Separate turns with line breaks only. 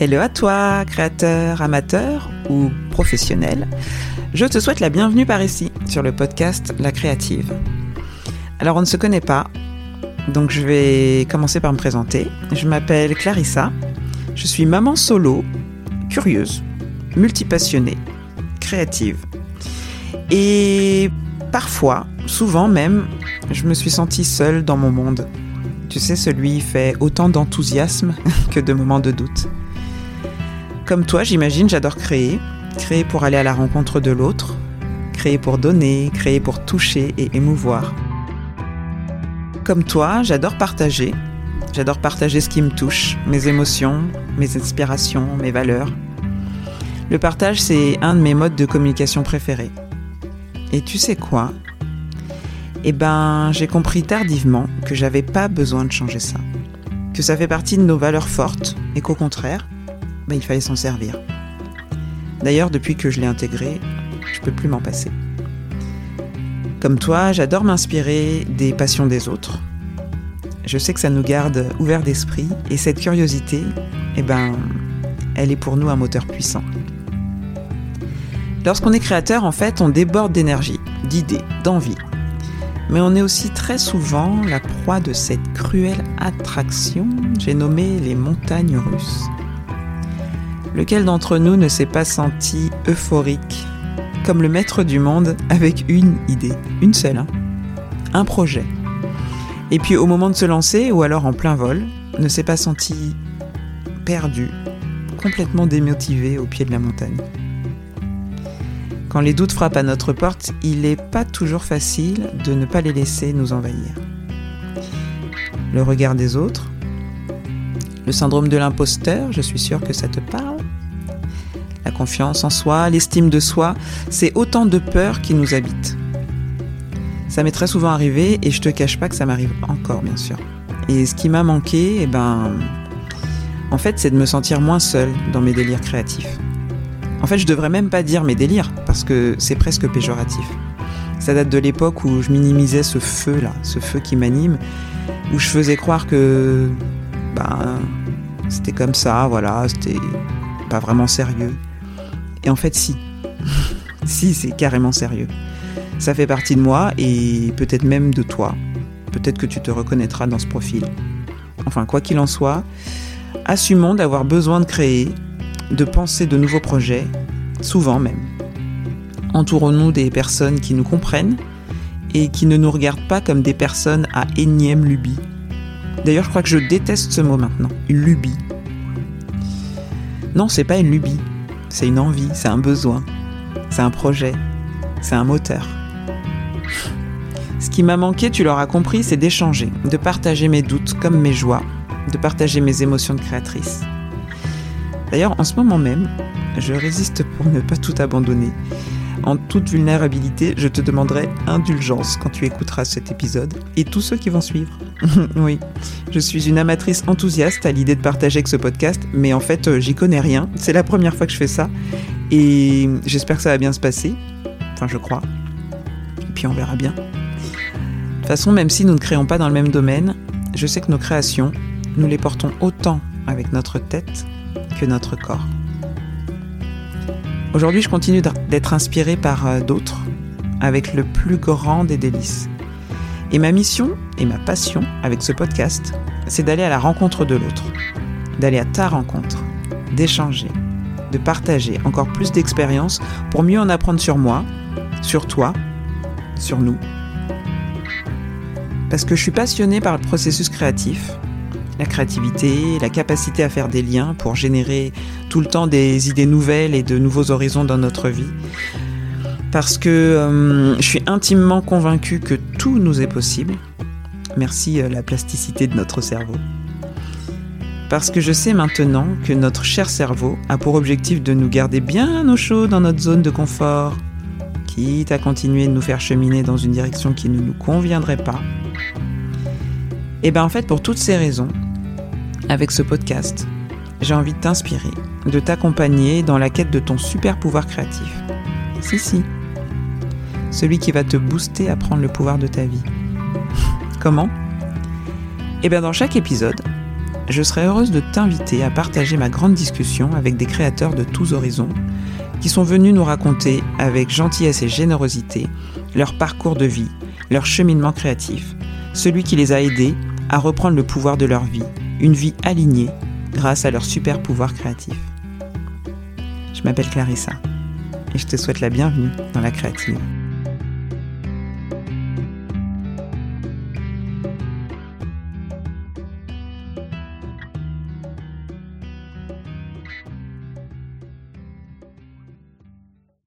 Hello à toi, créateur, amateur ou professionnel. Je te souhaite la bienvenue par ici, sur le podcast La Créative. Alors, on ne se connaît pas, donc je vais commencer par me présenter. Je m'appelle Clarissa, je suis maman solo, curieuse, multipassionnée, créative. Et parfois, souvent même, je me suis sentie seule dans mon monde. Tu sais, celui fait autant d'enthousiasme que de moments de doute. Comme toi, j'imagine, j'adore créer. Créer pour aller à la rencontre de l'autre. Créer pour donner, créer pour toucher et émouvoir. Comme toi, j'adore partager. J'adore partager ce qui me touche, mes émotions, mes inspirations, mes valeurs. Le partage, c'est un de mes modes de communication préférés. Et tu sais quoi? Eh ben, j'ai compris tardivement que j'avais pas besoin de changer ça. Que ça fait partie de nos valeurs fortes et qu'au contraire, bah, il fallait s'en servir. D'ailleurs, depuis que je l'ai intégré, je peux plus m'en passer. Comme toi, j'adore m'inspirer des passions des autres. Je sais que ça nous garde ouverts d'esprit et cette curiosité, eh ben, elle est pour nous un moteur puissant. Lorsqu'on est créateur, en fait, on déborde d'énergie, d'idées, d'envie. Mais on est aussi très souvent la proie de cette cruelle attraction, j'ai nommé les montagnes russes. Lequel d'entre nous ne s'est pas senti euphorique, comme le maître du monde, avec une idée, une seule, hein, un projet Et puis au moment de se lancer, ou alors en plein vol, ne s'est pas senti perdu, complètement démotivé au pied de la montagne quand les doutes frappent à notre porte, il n'est pas toujours facile de ne pas les laisser nous envahir. Le regard des autres, le syndrome de l'imposteur, je suis sûre que ça te parle. La confiance en soi, l'estime de soi, c'est autant de peurs qui nous habitent. Ça m'est très souvent arrivé et je te cache pas que ça m'arrive encore, bien sûr. Et ce qui m'a manqué, eh ben, en fait, c'est de me sentir moins seule dans mes délires créatifs. En fait, je devrais même pas dire mes délires, parce que c'est presque péjoratif. Ça date de l'époque où je minimisais ce feu-là, ce feu qui m'anime, où je faisais croire que ben, c'était comme ça, voilà, c'était pas vraiment sérieux. Et en fait, si. si, c'est carrément sérieux. Ça fait partie de moi et peut-être même de toi. Peut-être que tu te reconnaîtras dans ce profil. Enfin, quoi qu'il en soit, assumons d'avoir besoin de créer, de penser de nouveaux projets, souvent même. Entourons-nous des personnes qui nous comprennent et qui ne nous regardent pas comme des personnes à énième lubie. D'ailleurs, je crois que je déteste ce mot maintenant, lubie. Non, c'est pas une lubie, c'est une envie, c'est un besoin, c'est un projet, c'est un moteur. Ce qui m'a manqué, tu l'auras compris, c'est d'échanger, de partager mes doutes comme mes joies, de partager mes émotions de créatrice. D'ailleurs, en ce moment même, je résiste pour ne pas tout abandonner. En toute vulnérabilité, je te demanderai indulgence quand tu écouteras cet épisode et tous ceux qui vont suivre. oui, je suis une amatrice enthousiaste à l'idée de partager avec ce podcast, mais en fait, euh, j'y connais rien. C'est la première fois que je fais ça et j'espère que ça va bien se passer. Enfin, je crois. Et puis on verra bien. De toute façon, même si nous ne créons pas dans le même domaine, je sais que nos créations, nous les portons autant avec notre tête que notre corps. Aujourd'hui, je continue d'être inspirée par euh, d'autres, avec le plus grand des délices. Et ma mission et ma passion avec ce podcast, c'est d'aller à la rencontre de l'autre, d'aller à ta rencontre, d'échanger, de partager encore plus d'expériences pour mieux en apprendre sur moi, sur toi, sur nous. Parce que je suis passionnée par le processus créatif la créativité, la capacité à faire des liens pour générer tout le temps des idées nouvelles et de nouveaux horizons dans notre vie. Parce que euh, je suis intimement convaincue que tout nous est possible. Merci euh, la plasticité de notre cerveau. Parce que je sais maintenant que notre cher cerveau a pour objectif de nous garder bien au chaud dans notre zone de confort, quitte à continuer de nous faire cheminer dans une direction qui ne nous conviendrait pas. Et bien en fait, pour toutes ces raisons, avec ce podcast, j'ai envie de t'inspirer, de t'accompagner dans la quête de ton super pouvoir créatif. Si, si. Celui qui va te booster à prendre le pouvoir de ta vie. Comment? Eh bien, dans chaque épisode, je serai heureuse de t'inviter à partager ma grande discussion avec des créateurs de tous horizons qui sont venus nous raconter avec gentillesse et générosité leur parcours de vie, leur cheminement créatif, celui qui les a aidés à reprendre le pouvoir de leur vie une vie alignée grâce à leur super pouvoir créatif. Je m'appelle Clarissa et je te souhaite la bienvenue dans la créative.